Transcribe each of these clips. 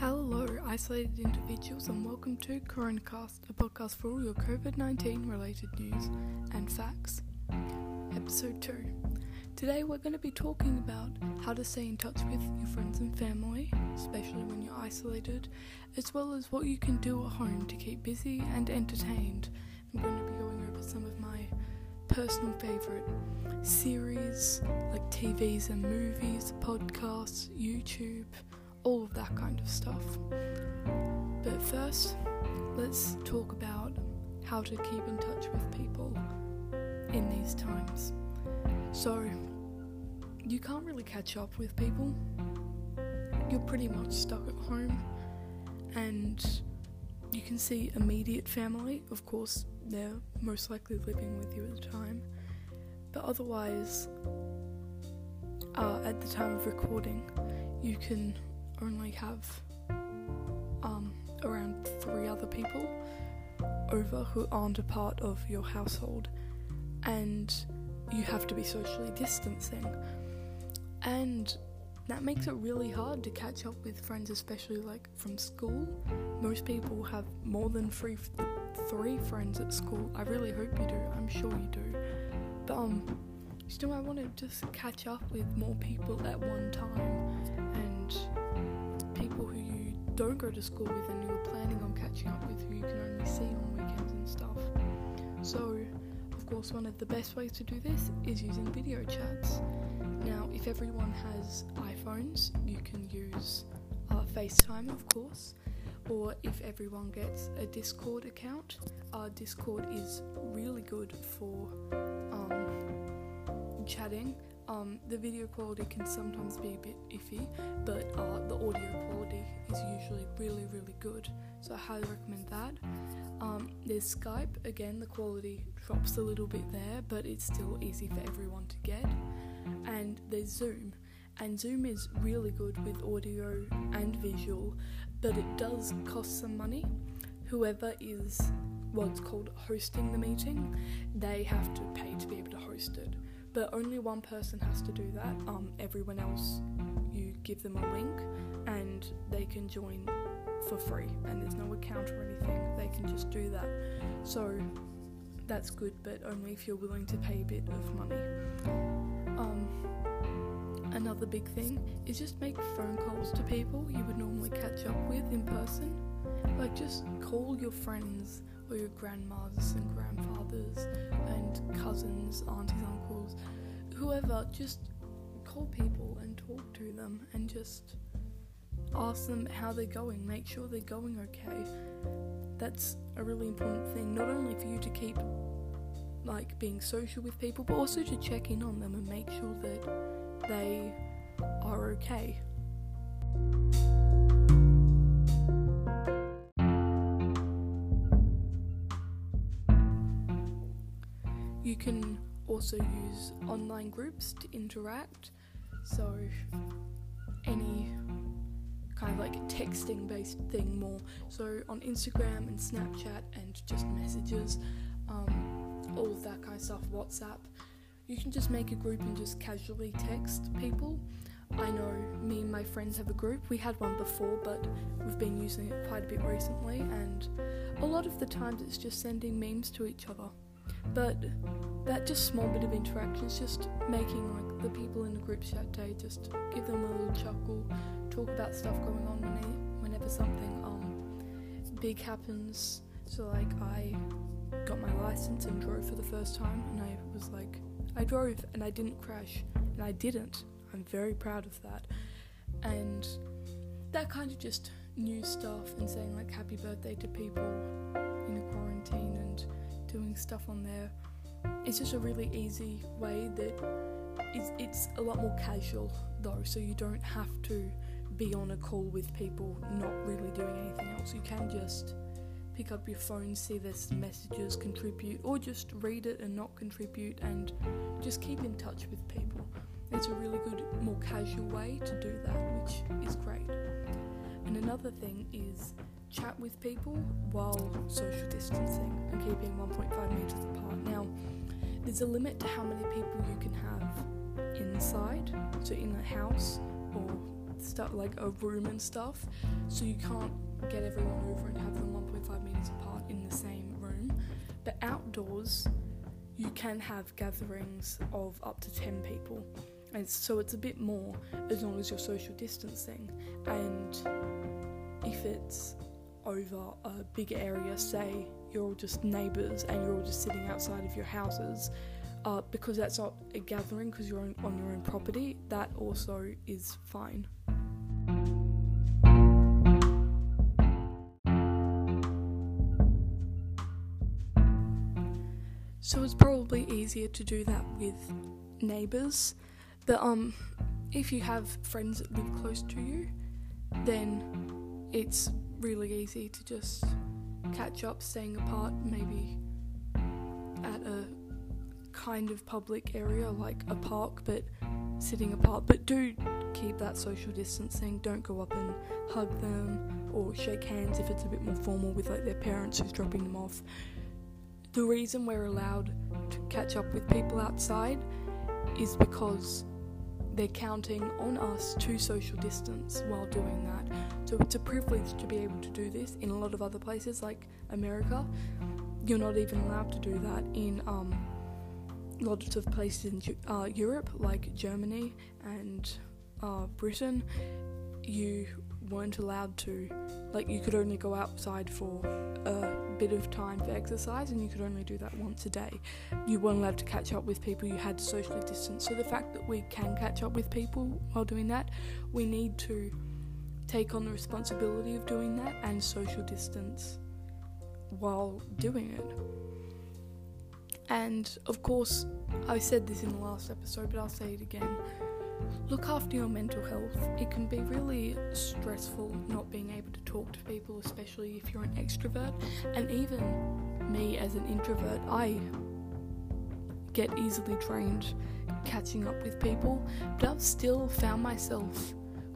Hello, isolated individuals, and welcome to Coronacast, a podcast for all your COVID 19 related news and facts. Episode 2. Today, we're going to be talking about how to stay in touch with your friends and family, especially when you're isolated, as well as what you can do at home to keep busy and entertained. I'm going to be going over some of my personal favourite series like TVs and movies, podcasts, YouTube all of that kind of stuff. But first, let's talk about how to keep in touch with people in these times. So, you can't really catch up with people. You're pretty much stuck at home, and you can see immediate family. Of course, they're most likely living with you at the time, but otherwise, uh, at the time of recording, you can only have um, around three other people over who aren't a part of your household, and you have to be socially distancing. And that makes it really hard to catch up with friends, especially like from school. Most people have more than three, three friends at school. I really hope you do. I'm sure you do. But um, still, I want to just catch up with more people at one time, and don't go to school with and you're planning on catching up with who you can only see on weekends and stuff. So, of course, one of the best ways to do this is using video chats. Now, if everyone has iPhones, you can use uh, FaceTime, of course, or if everyone gets a Discord account, uh, Discord is really good for um, chatting um, the video quality can sometimes be a bit iffy, but uh, the audio quality is usually really, really good. So I highly recommend that. Um, there's Skype, again, the quality drops a little bit there, but it's still easy for everyone to get. And there's Zoom, and Zoom is really good with audio and visual, but it does cost some money. Whoever is what's called hosting the meeting, they have to pay to be able to host it but only one person has to do that. Um, everyone else, you give them a link and they can join for free, and there's no account or anything. They can just do that. So that's good, but only if you're willing to pay a bit of money. Um, another big thing is just make phone calls to people you would normally catch up with in person. Like just call your friends or your grandmas and grandfathers and cousins, aunties, uncles, whoever, just call people and talk to them and just ask them how they're going, make sure they're going okay. That's a really important thing, not only for you to keep like being social with people, but also to check in on them and make sure that they are okay. Can also use online groups to interact. So, any kind of like texting based thing more. So, on Instagram and Snapchat and just messages, um, all of that kind of stuff, WhatsApp, you can just make a group and just casually text people. I know me and my friends have a group. We had one before, but we've been using it quite a bit recently, and a lot of the times it's just sending memes to each other. But that just small bit of interaction is just making like the people in the group chat day just give them a little chuckle, talk about stuff going on whenever something um big happens. So like I got my license and drove for the first time, and I was like, I drove and I didn't crash, and I didn't. I'm very proud of that, and that kind of just new stuff and saying like happy birthday to people in a doing stuff on there. It's just a really easy way that it's, it's a lot more casual though, so you don't have to be on a call with people not really doing anything else. You can just pick up your phone, see their messages, contribute, or just read it and not contribute and just keep in touch with people. It's a really good, more casual way to do that, which is great. And another thing is chat with people while social distancing and keeping 1.5 metres apart. Now, there's a limit to how many people you can have inside, so in a house or stuff like a room and stuff, so you can't get everyone over and have them 1.5 meters apart in the same room. But outdoors, you can have gatherings of up to 10 people. And so it's a bit more as long as you're social distancing. And if it's over a big area, say you're all just neighbours and you're all just sitting outside of your houses, uh, because that's not a gathering because you're on, on your own property, that also is fine. So it's probably easier to do that with neighbours. But um if you have friends that live close to you, then it's really easy to just catch up staying apart maybe at a kind of public area like a park but sitting apart. But do keep that social distancing. Don't go up and hug them or shake hands if it's a bit more formal with like their parents who's dropping them off. The reason we're allowed to catch up with people outside is because they're counting on us to social distance while doing that. So it's a privilege to be able to do this. In a lot of other places, like America, you're not even allowed to do that. In um, lots of places in uh, Europe, like Germany and uh, Britain, you weren't allowed to. Like, you could only go outside for a bit of time for exercise, and you could only do that once a day. You weren't allowed to catch up with people, you had to socially distance. So, the fact that we can catch up with people while doing that, we need to take on the responsibility of doing that and social distance while doing it. And of course, I said this in the last episode, but I'll say it again look after your mental health. It can be really stressful not being able to talk to people, especially if you're an extrovert. And even me as an introvert, I get easily drained catching up with people, but I've still found myself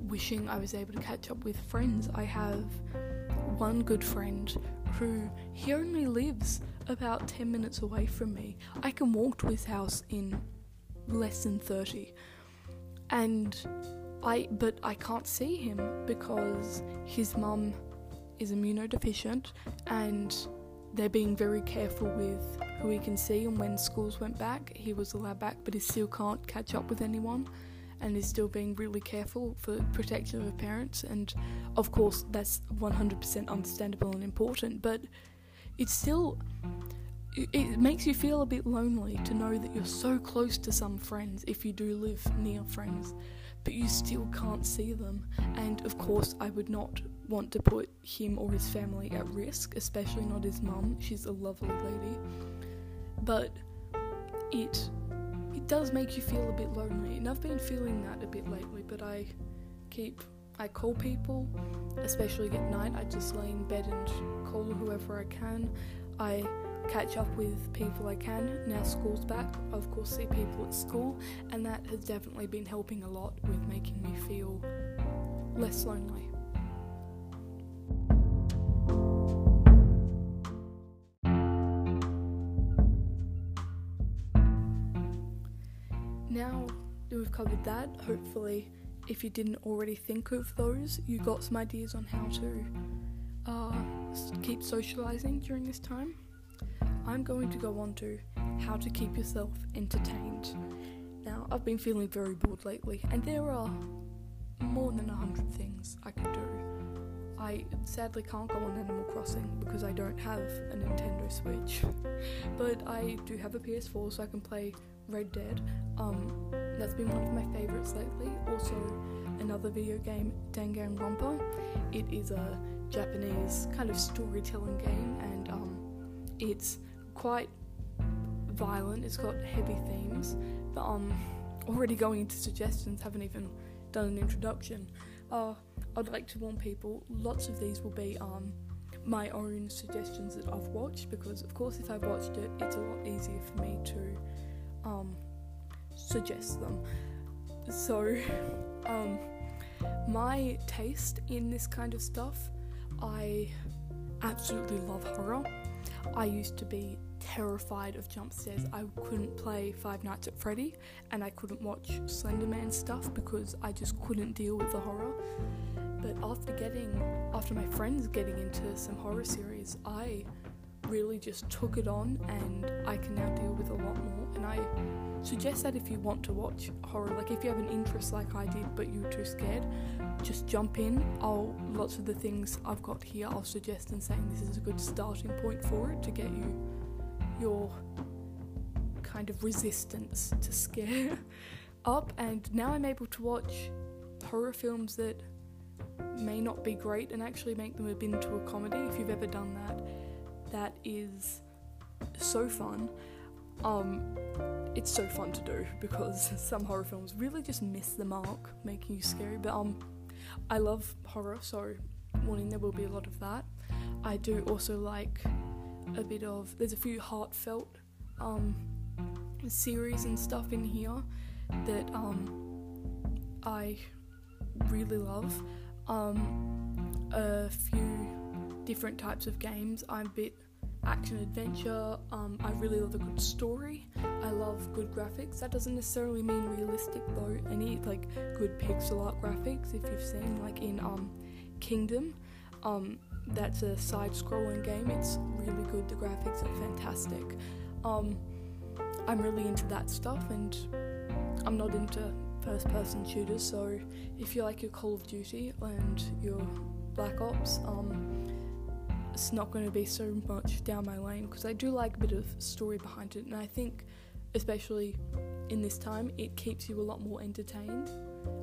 wishing I was able to catch up with friends. I have one good friend who he only lives about 10 minutes away from me. I can walk to his house in less than 30 and I but I can't see him because his mum is immunodeficient and they're being very careful with who he can see and when schools went back he was allowed back but he still can't catch up with anyone and is still being really careful for protection of her parents. And of course that's 100% understandable and important but it's still it makes you feel a bit lonely to know that you're so close to some friends if you do live near friends, but you still can't see them. And of course, I would not want to put him or his family at risk, especially not his mum. She's a lovely lady. But it it does make you feel a bit lonely, and I've been feeling that a bit lately, but I keep I call people, especially at night. I just lay in bed and call whoever I can. I catch up with people I can. Now school's back, I of course see people at school, and that has definitely been helping a lot with making me feel less lonely. Now that we've covered that, hopefully, if you didn't already think of those, you got some ideas on how to uh, keep socializing during this time. I'm going to go on to how to keep yourself entertained. Now, I've been feeling very bored lately, and there are more than a hundred things I could do. I sadly can't go on Animal Crossing because I don't have a Nintendo Switch, but I do have a PS4 so I can play Red Dead. Um, that's been one of my favorites lately. Also, another video game, Danganronpa. It is a Japanese kind of storytelling game, and um, it's quite violent. It's got heavy themes, but um, already going into suggestions, haven't even done an introduction. Uh, I'd like to warn people. Lots of these will be um my own suggestions that I've watched because, of course, if I've watched it, it's a lot easier for me to um suggest them. So, um, my taste in this kind of stuff, I absolutely love horror. I used to be terrified of jump scares. I couldn't play Five Nights at Freddy and I couldn't watch Slenderman stuff because I just couldn't deal with the horror. But after getting, after my friends getting into some horror series, I really just took it on and I can now deal with a lot more. And I suggest that if you want to watch horror, like if you have an interest like I did but you're too scared, just jump in. I'll lots of the things I've got here I'll suggest and saying this is a good starting point for it to get you your kind of resistance to scare up and now I'm able to watch horror films that may not be great and actually make them into a comedy if you've ever done that that is so fun. Um, it's so fun to do because some horror films really just miss the mark, making you scary. But um, I love horror, so warning there will be a lot of that. I do also like a bit of. There's a few heartfelt um series and stuff in here that um I really love. Um, a few different types of games. I'm a bit action adventure. Um, I really love a good story. I love good graphics. That doesn't necessarily mean realistic though. Any like good pixel art graphics. If you've seen like in um, Kingdom, um, that's a side-scrolling game. It's really good. The graphics are fantastic. Um, I'm really into that stuff, and I'm not into first-person shooters. So if you like your Call of Duty and your Black Ops, um, it's not going to be so much down my lane because I do like a bit of story behind it, and I think, especially in this time, it keeps you a lot more entertained.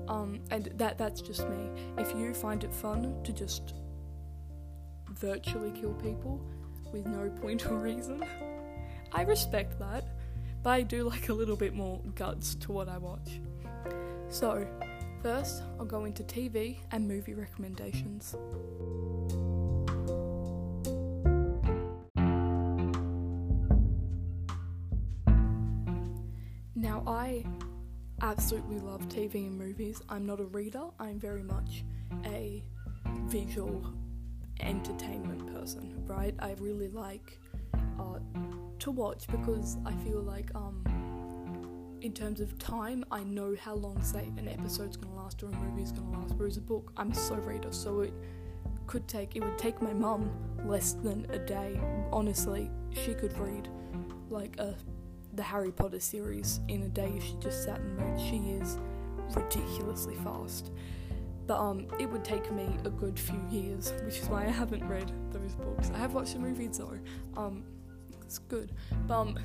Um, and that that's just me. If you find it fun to just virtually kill people with no point or reason, I respect that, but I do like a little bit more guts to what I watch. So, first, I'll go into TV and movie recommendations. Absolutely love TV and movies. I'm not a reader, I'm very much a visual entertainment person, right? I really like art to watch because I feel like, um, in terms of time, I know how long, say, an episode's gonna last or a movie's gonna last. Whereas a book, I'm slow reader, so it could take, it would take my mum less than a day. Honestly, she could read like a the Harry Potter series in a day if she just sat and read. She is ridiculously fast. But um, it would take me a good few years, which is why I haven't read those books. I have watched the movies though. Um, it's good. But um,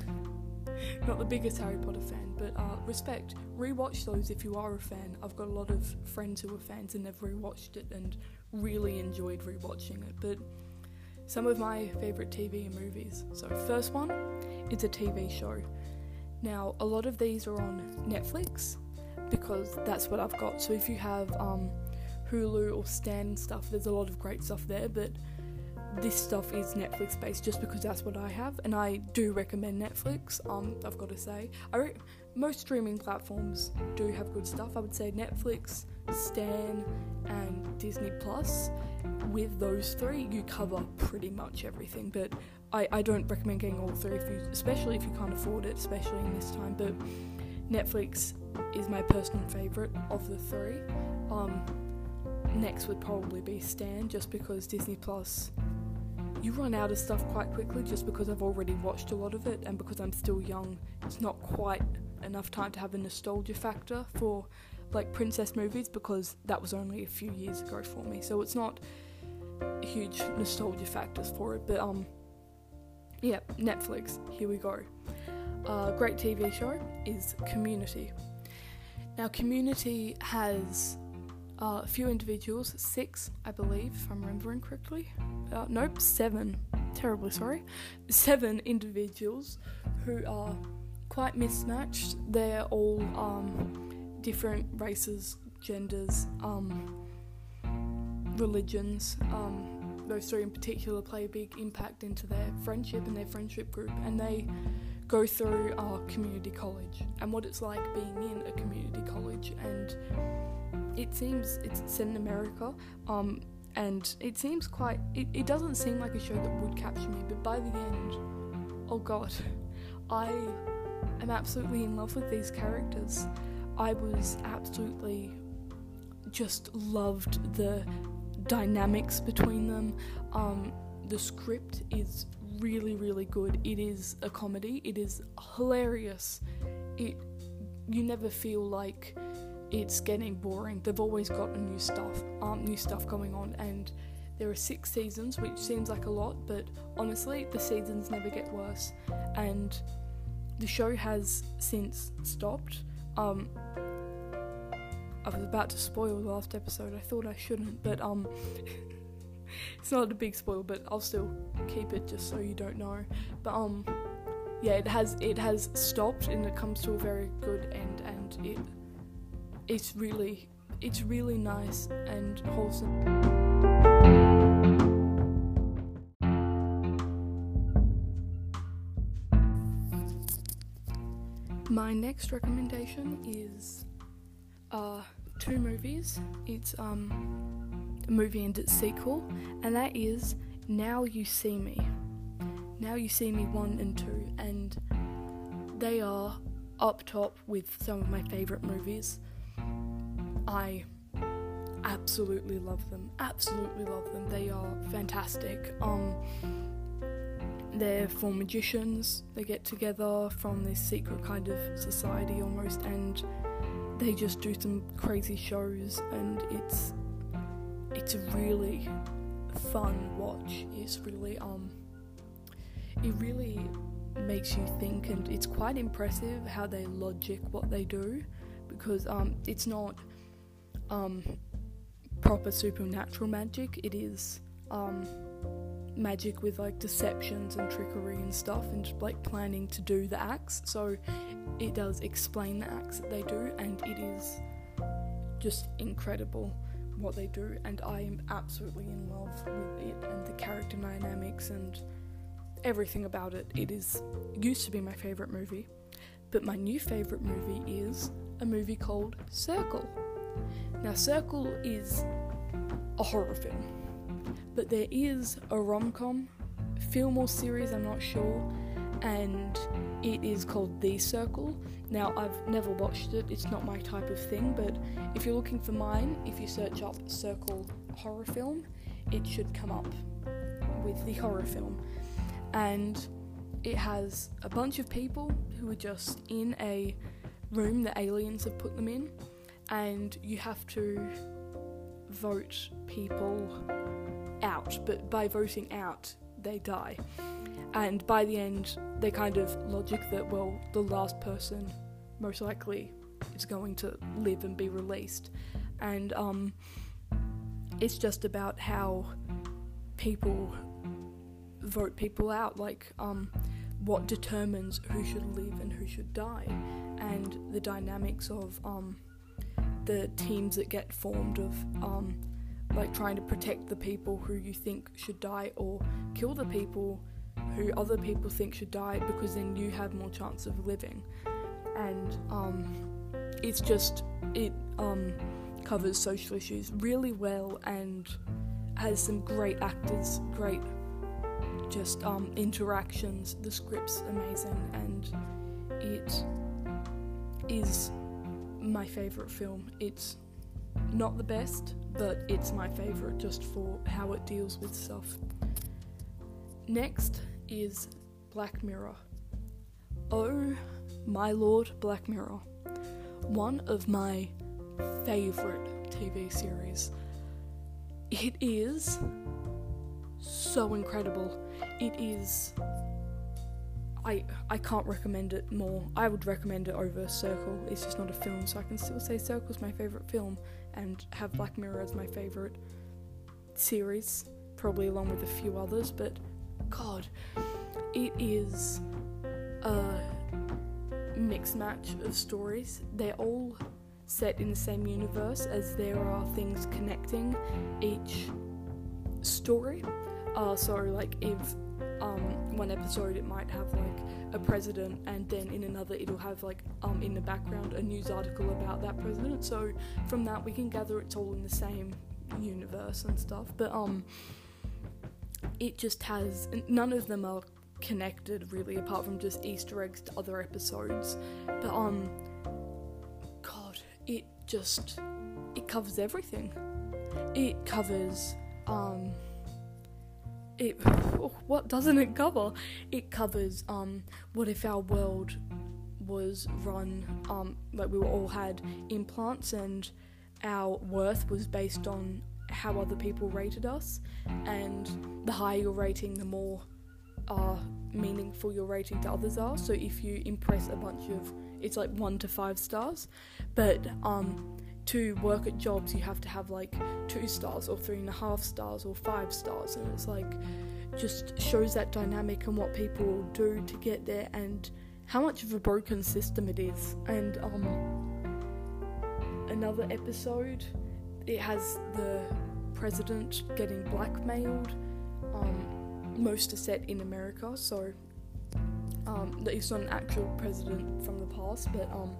not the biggest Harry Potter fan, but uh, respect. Rewatch those if you are a fan. I've got a lot of friends who are fans and they've rewatched it and really enjoyed rewatching it. But some of my favourite TV and movies. So first one, it's a TV show. Now, a lot of these are on Netflix because that's what I've got. So if you have um, Hulu or Stan stuff, there's a lot of great stuff there, but this stuff is Netflix based just because that's what I have, and I do recommend Netflix. Um, I've got to say, I re- most streaming platforms do have good stuff. I would say Netflix, Stan, and Disney Plus. With those three, you cover pretty much everything. But I, I don't recommend getting all three if you, especially if you can't afford it, especially in this time. But Netflix is my personal favorite of the three. Um, next would probably be Stan, just because Disney Plus. You run out of stuff quite quickly just because I've already watched a lot of it, and because I'm still young, it's not quite enough time to have a nostalgia factor for like princess movies because that was only a few years ago for me. So it's not huge nostalgia factors for it, but um, yeah, Netflix. Here we go. A uh, great TV show is Community. Now, Community has uh, a few individuals, six, I believe, if I'm remembering correctly. Uh, nope, seven. Terribly sorry. Seven individuals who are quite mismatched. They're all um, different races, genders, um, religions. Um, those three in particular play a big impact into their friendship and their friendship group, and they go through our community college and what it's like being in a community college. And it seems it's set in America, um, and it seems quite. It, it doesn't seem like a show that would capture me, but by the end, oh god, I am absolutely in love with these characters. I was absolutely just loved the dynamics between them. Um, the script is really, really good. It is a comedy. It is hilarious. It you never feel like it's getting boring. They've always got new stuff, um, new stuff going on, and there are six seasons, which seems like a lot, but honestly, the seasons never get worse. And the show has since stopped. Um, I was about to spoil the last episode. I thought I shouldn't, but um, it's not a big spoil, but I'll still keep it just so you don't know. But um, yeah, it has it has stopped and it comes to a very good end, and it it's really it's really nice and wholesome. My next recommendation is uh, two movies. It's um, a movie and its sequel, and that is Now You See Me. Now You See Me 1 and 2, and they are up top with some of my favourite movies. I absolutely love them. Absolutely love them. They are fantastic. Um, they're four magicians. They get together from this secret kind of society almost, and they just do some crazy shows. And it's it's a really fun watch. It's really um, it really makes you think, and it's quite impressive how they logic what they do, because um, it's not um proper supernatural magic. It is um magic with like deceptions and trickery and stuff and like planning to do the acts. So it does explain the acts that they do and it is just incredible what they do and I am absolutely in love with it and the character dynamics and everything about it. It is used to be my favorite movie, but my new favorite movie is a movie called Circle. Now Circle is a horror film but there is a rom com film or series, I'm not sure, and it is called The Circle. Now, I've never watched it, it's not my type of thing, but if you're looking for mine, if you search up Circle horror film, it should come up with the horror film. And it has a bunch of people who are just in a room that aliens have put them in, and you have to vote people out, but by voting out, they die. And by the end, they kind of logic that, well, the last person most likely is going to live and be released. And um, it's just about how people vote people out, like um, what determines who should live and who should die, and the dynamics of um, the teams that get formed of um, like trying to protect the people who you think should die or kill the people who other people think should die because then you have more chance of living. And um, it's just it um, covers social issues really well and has some great actors great just um, interactions. The script's amazing and it is my favorite film. It's not the best, but it's my favourite just for how it deals with stuff. Next is Black Mirror. Oh my lord, Black Mirror. One of my favourite TV series. It is so incredible. It is I I can't recommend it more. I would recommend it over Circle. It's just not a film, so I can still say Circle's my favorite film and have Black Mirror as my favorite series, probably along with a few others. But God, it is a mixed match of stories. They're all set in the same universe as there are things connecting each story. Uh, so like if um, one episode it might have like a president and then in another it'll have like um, in the background a news article about that president so from that we can gather it's all in the same universe and stuff but um it just has none of them are connected really, apart from just Easter eggs to other episodes. But um, God, it just it covers everything. It covers um. It what doesn't it cover? It covers um. What if our world was run um like we all had implants and our worth was based on how other people rated us, and the higher your rating, the more uh, meaningful your rating to others are. So if you impress a bunch of, it's like one to five stars, but um, to work at jobs you have to have like two stars or three and a half stars or five stars, and it's like just shows that dynamic and what people do to get there and how much of a broken system it is. And um, another episode it has the president getting blackmailed. Um, most are set in America, so um, it's not an actual president from the past, but um,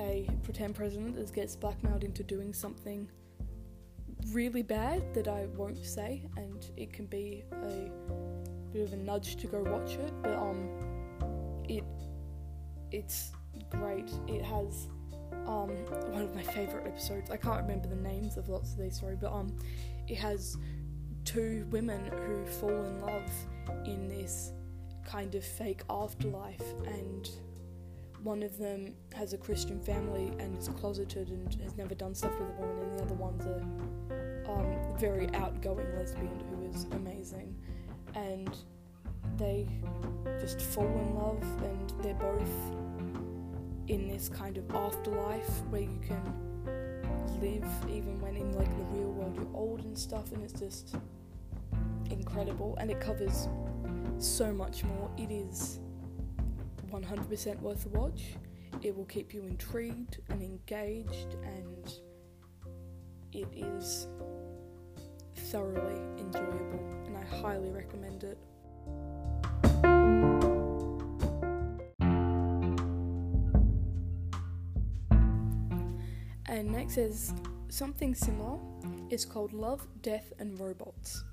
a pretend president is gets blackmailed into doing something really bad that I won't say, and it can be a bit of a nudge to go watch it. But um, it it's great. It has um, one of my favorite episodes. I can't remember the names of lots of these, sorry, but um, it has two women who fall in love in this kind of fake afterlife, and one of them has a Christian family and is closeted and has never done stuff with a woman, and the other one's a um, very outgoing lesbian who is amazing, and they just fall in love, and they're both in this kind of afterlife where you can live even when in like the real world you're old and stuff and it's just incredible. And it covers so much more. It is 100% worth a watch it will keep you intrigued and engaged and it is thoroughly enjoyable and I highly recommend it And next is something similar. It's called Love, Death, and Robots.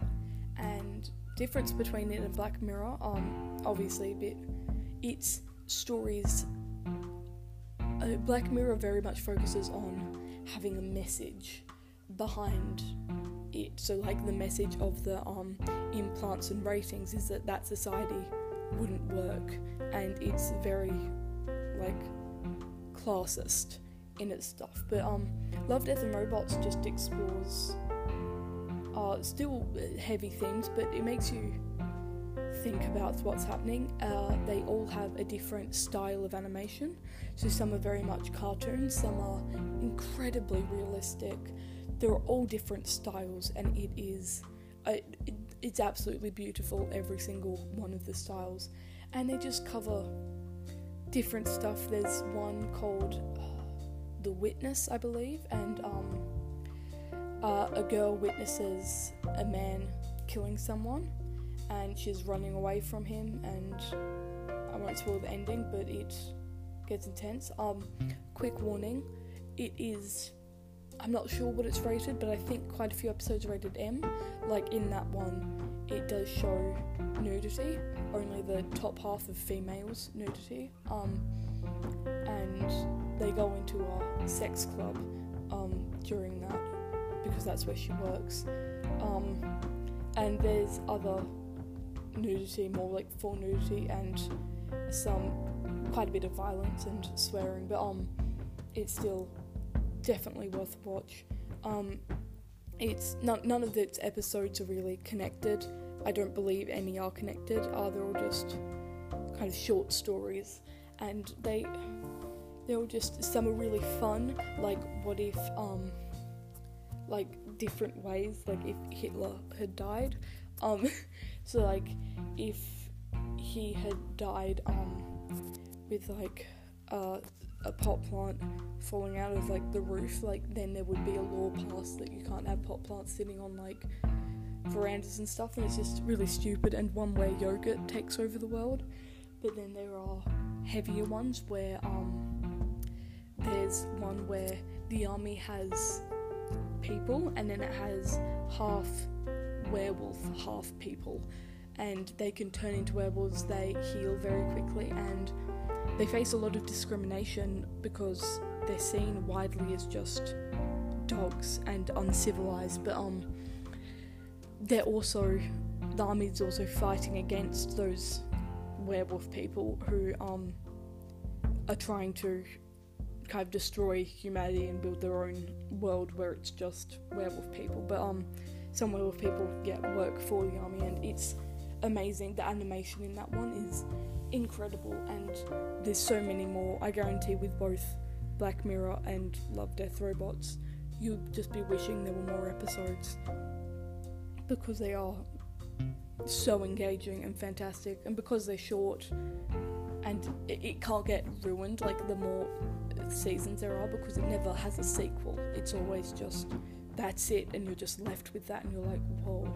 And difference between it and Black Mirror, um, obviously a bit. Its stories. Uh, Black Mirror very much focuses on having a message behind it. So, like the message of the um, implants and ratings is that that society wouldn't work, and it's very like classist in its stuff. But um, Love, Death and Robots just explores uh, still heavy themes, but it makes you think about what's happening. Uh, they all have a different style of animation. So some are very much cartoons, some are incredibly realistic. There are all different styles, and it is uh, it, it's absolutely beautiful. Every single one of the styles, and they just cover different stuff. There's one called the witness, I believe, and um, uh, a girl witnesses a man killing someone, and she's running away from him. And I won't spoil the ending, but it gets intense. Um, quick warning: it is. I'm not sure what it's rated, but I think quite a few episodes are rated M. Like in that one, it does show nudity, only the top half of females nudity. Um, and they go into a sex club um, during that because that's where she works. Um, and there's other nudity, more like full nudity, and some quite a bit of violence and swearing, but um, it's still definitely worth a watch. Um, it's none, none of its episodes are really connected. I don't believe any are connected. Uh, they're all just kind of short stories, and they they were just some are really fun. Like what if um like different ways, like if Hitler had died. Um so like if he had died um with like uh, a pot plant falling out of like the roof, like then there would be a law passed that you can't have pot plants sitting on like verandas and stuff, and it's just really stupid and one where yogurt takes over the world. But then there are heavier ones where um there's one where the army has people and then it has half werewolf, half people. and they can turn into werewolves. They heal very quickly, and they face a lot of discrimination because they're seen widely as just dogs and uncivilized. But um, they're also the army's also fighting against those werewolf people who um are trying to kind of destroy humanity and build their own world where it's just werewolf people. But um, some where people get work for the army, and it's amazing. The animation in that one is incredible, and there's so many more. I guarantee with both Black Mirror and Love Death Robots, you'd just be wishing there were more episodes because they are so engaging and fantastic, and because they're short and it, it can't get ruined like the more seasons there are because it never has a sequel. It's always just that's it, and you're just left with that, and you're like, whoa,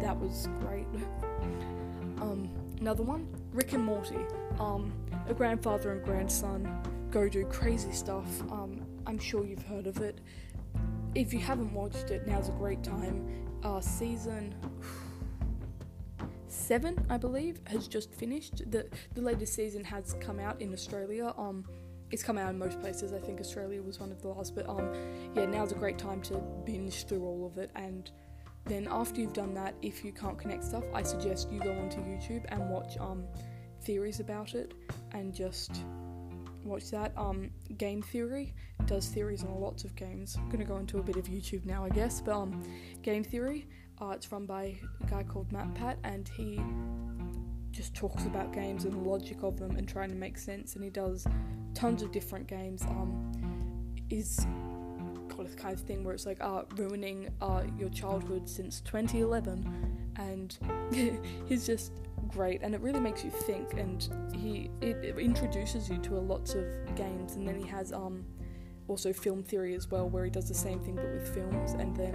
that was great. um, another one, Rick and Morty. Um, a grandfather and grandson go do crazy stuff. Um, I'm sure you've heard of it. If you haven't watched it, now's a great time. Uh, season seven, I believe, has just finished. the The latest season has come out in Australia. Um, it's come out in most places. I think Australia was one of the last, but um, yeah, now's a great time to binge through all of it. And then after you've done that, if you can't connect stuff, I suggest you go onto YouTube and watch um theories about it, and just watch that. Um, Game Theory does theories on lots of games. I'm gonna go into a bit of YouTube now, I guess, but um, Game Theory uh, it's run by a guy called MatPat, and he just talks about games and the logic of them and trying to make sense. And he does tons of different games. Um, is this kind of thing where it's like uh, ruining uh, your childhood since 2011, and he's just great. And it really makes you think. And he it introduces you to a lots of games. And then he has um also film theory as well, where he does the same thing but with films. And then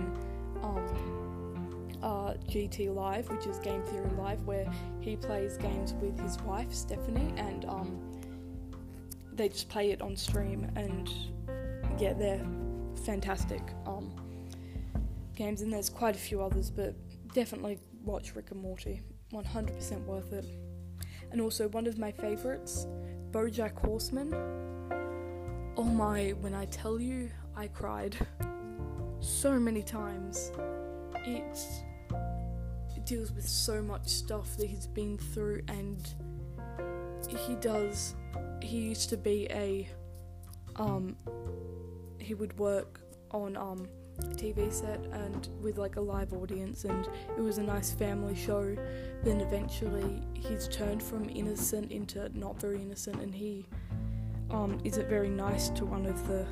um GT Live, which is Game Theory Live, where he plays games with his wife Stephanie, and um, they just play it on stream, and yeah, they're fantastic um, games. And there's quite a few others, but definitely watch Rick and Morty, 100% worth it. And also one of my favorites, BoJack Horseman. Oh my! When I tell you, I cried so many times. It's deals with so much stuff that he's been through, and he does. He used to be a. Um, he would work on um, a TV set and with like a live audience, and it was a nice family show. Then eventually, he's turned from innocent into not very innocent, and he um, isn't very nice to one of the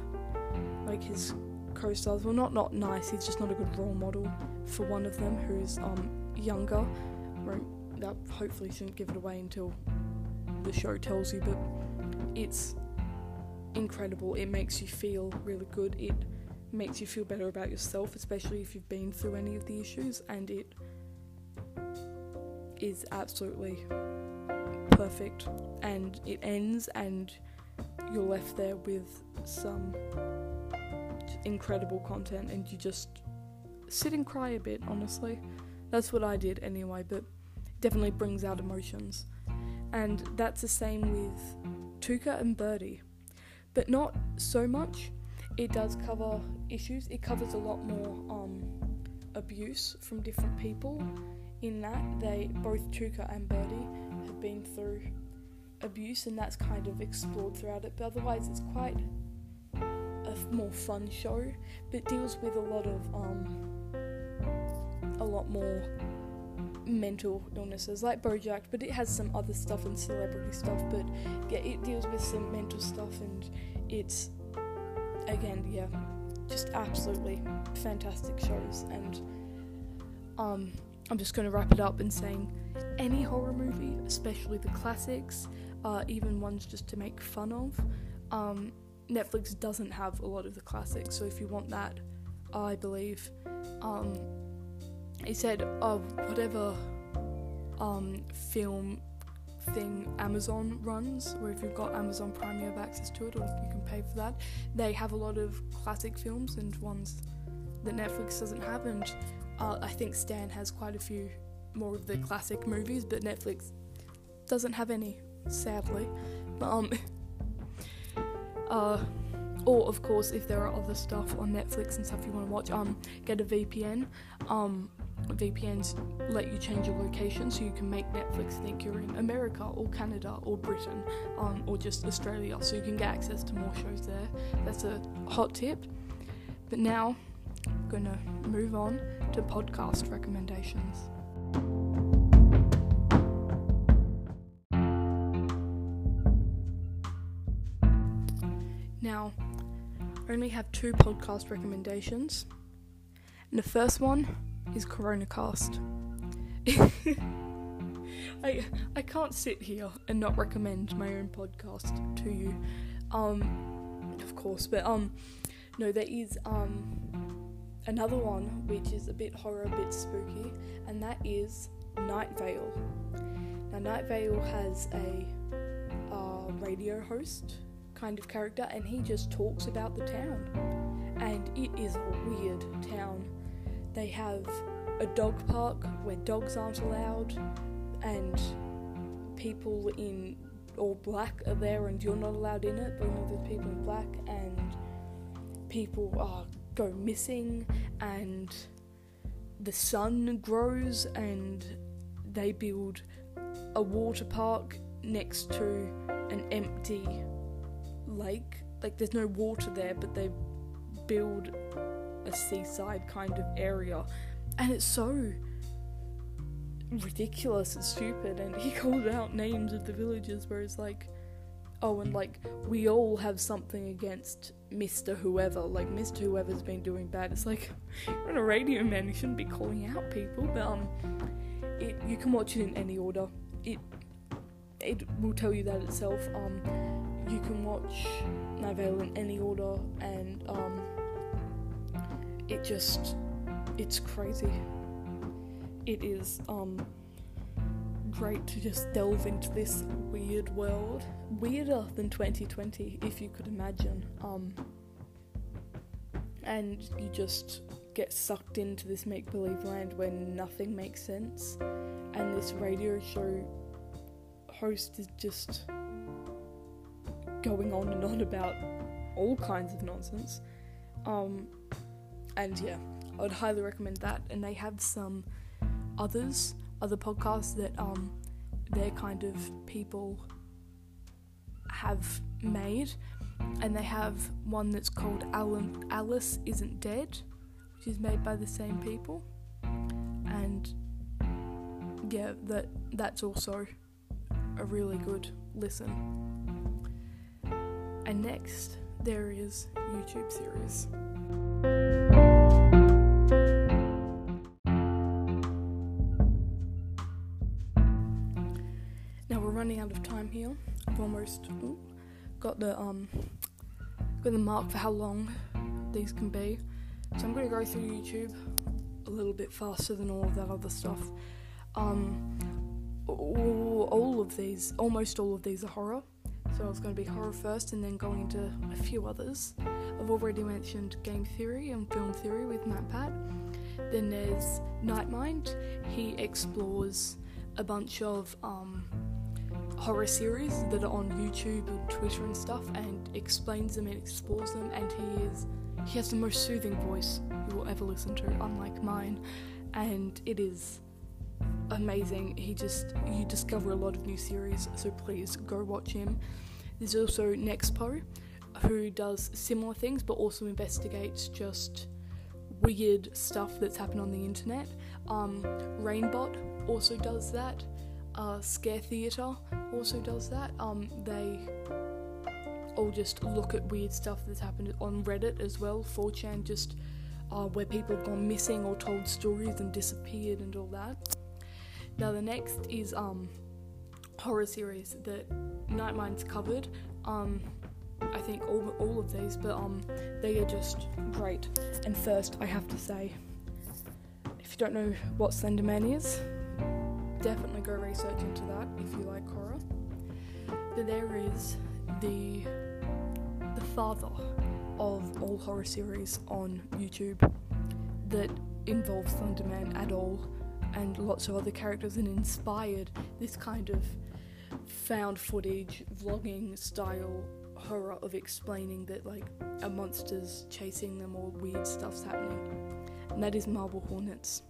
like his co-stars. Well, not not nice. He's just not a good role model for one of them, who's um, younger. That uh, hopefully shouldn't give it away until the show tells you, but it's incredible. It makes you feel really good. It makes you feel better about yourself, especially if you've been through any of the issues, and it is absolutely perfect. And it ends, and you're left there with some incredible content, and you just sit and cry a bit, honestly. That's what I did anyway, but definitely brings out emotions. And that's the same with Tuca and Birdie, But not so much. It does cover issues. It covers a lot more um, abuse from different people. In that, they both Tuca and Birdie have been through abuse, and that's kind of explored throughout it. But otherwise, it's quite a more fun show, but deals with a lot of um, a lot more mental illnesses like Bojack, but it has some other stuff and celebrity stuff. But yeah, it deals with some mental stuff, and it's again, yeah, just absolutely fantastic shows. And um, I'm just going to wrap it up in saying any horror movie, especially the classics, uh, even ones just to make fun of. Um, Netflix doesn't have a lot of the classics, so if you want that, I believe. Um, he said, "Oh, whatever um, film thing Amazon runs, or if you've got Amazon Prime, you have access to it, or you can pay for that. They have a lot of classic films and ones that Netflix doesn't have, and uh, I think Stan has quite a few more of the classic movies, but Netflix doesn't have any, sadly. But, um, uh, or of course, if there are other stuff on Netflix and stuff you want to watch, um, get a VPN. Um, VPNs let you change your location so you can make Netflix think you're in America or Canada or Britain um, or just Australia so you can get access to more shows there. That's a hot tip. But now, I'm gonna move on to podcast recommendations. Now, I only have two podcast recommendations. And the first one is CoronaCast. I I can't sit here and not recommend my own podcast to you. Um of course, but um no there is um another one which is a bit horror, a bit spooky, and that is Night Vale. Now Night Vale has a uh, radio host kind of character and he just talks about the town. And it is a weird town they have a dog park where dogs aren't allowed, and people in all black are there, and you're not allowed in it. But you know, there's people in black, and people uh, go missing, and the sun grows, and they build a water park next to an empty lake. Like there's no water there, but they build a seaside kind of area, and it's so ridiculous and stupid. And he called out names of the villages where it's like, oh, and like we all have something against Mister Whoever. Like Mister Whoever's been doing bad. It's like you're on a radio man. You shouldn't be calling out people, but um, it you can watch it in any order. It it will tell you that itself. Um, you can watch Night in any order, and um it just it's crazy. It is um great to just delve into this weird world. Weirder than 2020, if you could imagine. Um and you just get sucked into this make believe land where nothing makes sense. And this radio show host is just going on and on about all kinds of nonsense. Um, and yeah, I would highly recommend that. And they have some others, other podcasts that um their kind of people have made, and they have one that's called Alan Alice Isn't Dead, which is made by the same people, and yeah, that that's also a really good listen. And next, there is YouTube series. Here. I've almost ooh, got the um got the mark for how long these can be. So I'm gonna go through YouTube a little bit faster than all of that other stuff. Um, all, of these, almost all of these are horror. So it's going to be horror first, and then going into a few others. I've already mentioned game theory and film theory with MatPat. Then there's Nightmind. He explores a bunch of um, horror series that are on YouTube and Twitter and stuff and explains them and explores them and he is he has the most soothing voice you will ever listen to, unlike mine. And it is amazing. He just you discover a lot of new series, so please go watch him. There's also Nexpo, who does similar things but also investigates just weird stuff that's happened on the internet. Um, ReignBot also does that uh, Scare Theatre also does that. Um, they all just look at weird stuff that's happened on Reddit as well. 4chan just uh, where people have gone missing or told stories and disappeared and all that. Now the next is um, horror series that Nightmind's covered. Um, I think all all of these, but um, they are just great. And first, I have to say, if you don't know what Slenderman is, definitely go research into that if you like horror. But there is the the father of all horror series on YouTube that involves Slenderman at all, and lots of other characters and inspired this kind of found footage vlogging style horror of explaining that like a monster's chasing them or weird stuff's happening. And that is Marble Hornets.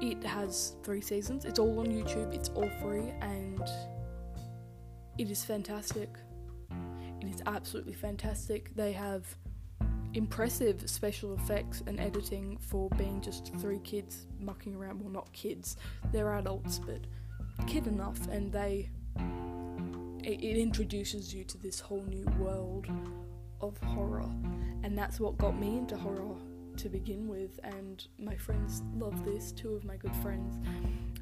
It has three seasons. It's all on YouTube. It's all free and it is fantastic. It is absolutely fantastic. They have impressive special effects and editing for being just three kids mucking around. Well, not kids, they're adults, but kid enough, and they. It, it introduces you to this whole new world of horror, and that's what got me into horror to begin with. And my friends love this, two of my good friends,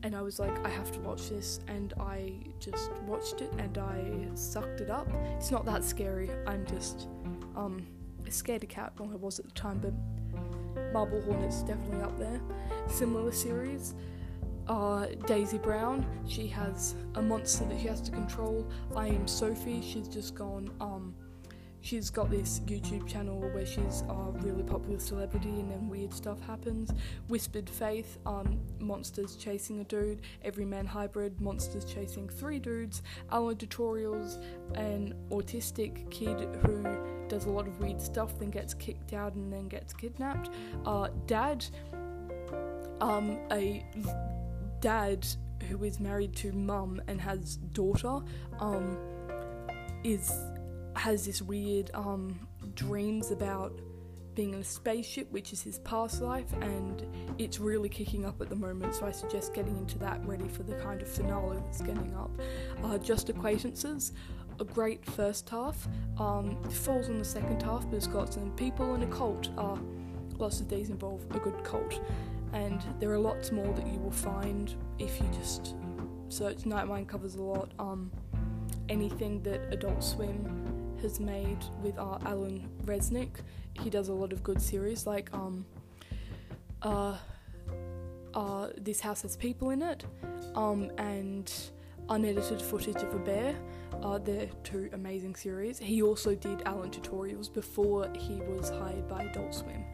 and I was like, I have to watch this, and I just watched it and I sucked it up. It's not that scary. I'm just um scared of cat well I was at the time, but Marble Hornet's definitely up there. Similar series. Uh, Daisy Brown, she has a monster that she has to control. I am Sophie, she's just gone um she's got this YouTube channel where she's a really popular celebrity and then weird stuff happens. Whispered Faith, um, monsters chasing a dude. Everyman Hybrid, monsters chasing three dudes. Alan tutorials, an autistic kid who does a lot of weird stuff, then gets kicked out and then gets kidnapped. Uh, dad, um, a dad who is married to mum and has daughter, um, is has this weird um, dreams about being in a spaceship, which is his past life, and it's really kicking up at the moment. So I suggest getting into that, ready for the kind of finale that's getting up. Uh, Just Acquaintances, a great first half. Um, falls on the second half, but it's got some people in a cult. Uh, lots of these involve a good cult, and there are lots more that you will find if you just search. Nightmind covers a lot. Um, anything that Adult Swim has made with uh, Alan Resnick. He does a lot of good series like um, uh, uh, This House Has People in It um, and Unedited Footage of a Bear. Uh, they're two amazing series. He also did Alan tutorials before he was hired by Adult Swim.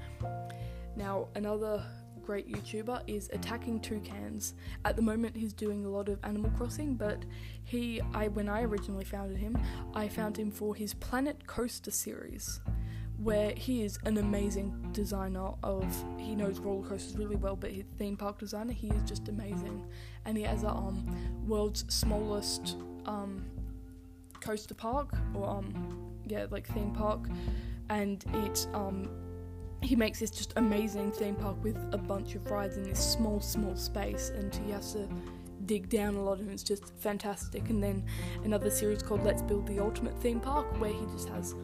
Now, another great YouTuber is Attacking Toucans. At the moment, he's doing a lot of Animal Crossing, but he, I when I originally founded him, I found him for his Planet Coaster series, where he is an amazing designer of. He knows roller coasters really well, but his theme park designer, he is just amazing, and he has a um world's smallest um coaster park or um yeah like theme park, and it um he makes this just amazing theme park with a bunch of rides in this small, small space, and he has to dig down a lot, and it's just fantastic. And then another series called Let's Build the Ultimate Theme Park, where he just has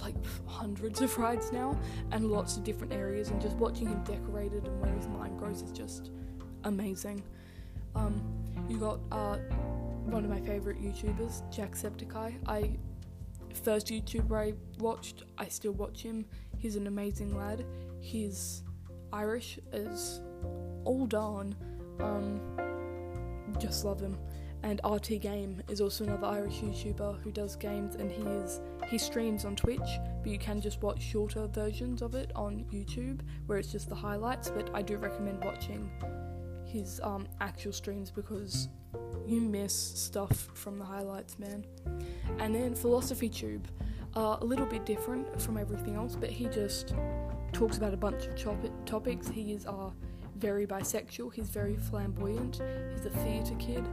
like hundreds of rides now and lots of different areas, and just watching him decorate it and where his mind goes is just amazing. Um, you got uh, one of my favorite YouTubers, Jacksepticeye. I first YouTuber I watched, I still watch him. He's an amazing lad. He's Irish as all darn. Um, just love him. And RTGame is also another Irish YouTuber who does games, and he is he streams on Twitch, but you can just watch shorter versions of it on YouTube, where it's just the highlights. But I do recommend watching his um, actual streams because you miss stuff from the highlights, man. And then Philosophy Tube uh, a little bit different from everything else, but he just talks about a bunch of chop- topics. He is uh, very bisexual, he's very flamboyant, he's a theatre kid,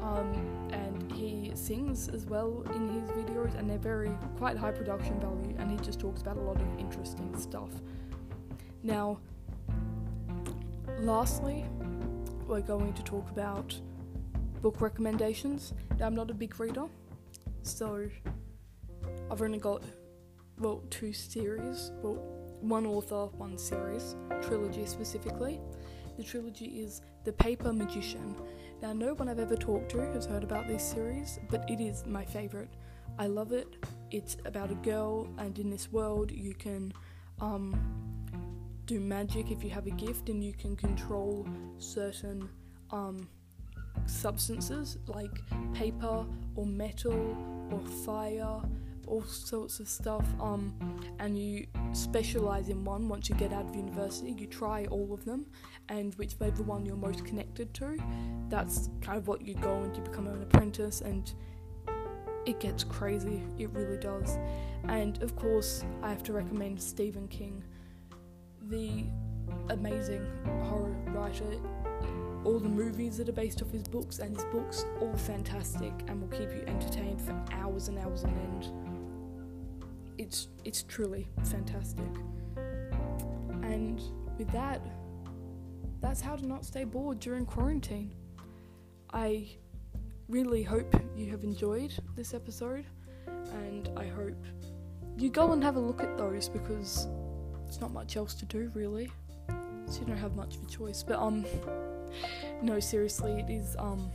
um, and he sings as well in his videos, and they're very quite high production value, and he just talks about a lot of interesting stuff. Now, lastly, we're going to talk about book recommendations. Now, I'm not a big reader, so I've only got, well, two series. Well, one author, one series, trilogy specifically. The trilogy is The Paper Magician. Now, no one I've ever talked to has heard about this series, but it is my favourite. I love it. It's about a girl, and in this world, you can um, do magic if you have a gift, and you can control certain um, substances like paper or metal or fire all sorts of stuff, um, and you specialize in one once you get out of university. You try all of them, and whichever one you're most connected to, that's kind of what you go and you become an apprentice, and it gets crazy. It really does. And of course, I have to recommend Stephen King, the amazing horror writer. All the movies that are based off his books, and his books all fantastic and will keep you entertained for hours and hours on end. It's it's truly fantastic. And with that, that's how to not stay bored during quarantine. I really hope you have enjoyed this episode, and I hope you go and have a look at those because there's not much else to do really. So you don't have much of a choice. But um, no, seriously, it is um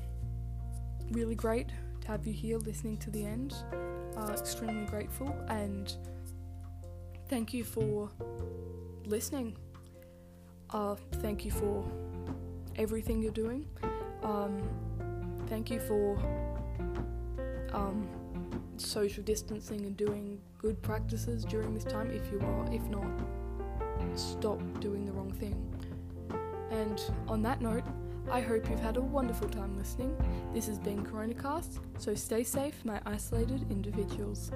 really great to have you here listening to the end. Uh, extremely grateful and thank you for listening. Uh, thank you for everything you're doing. Um, thank you for um, social distancing and doing good practices during this time if you are. If not, stop doing the wrong thing. And on that note, I hope you've had a wonderful time listening. This has been CoronaCast, so stay safe, my isolated individuals.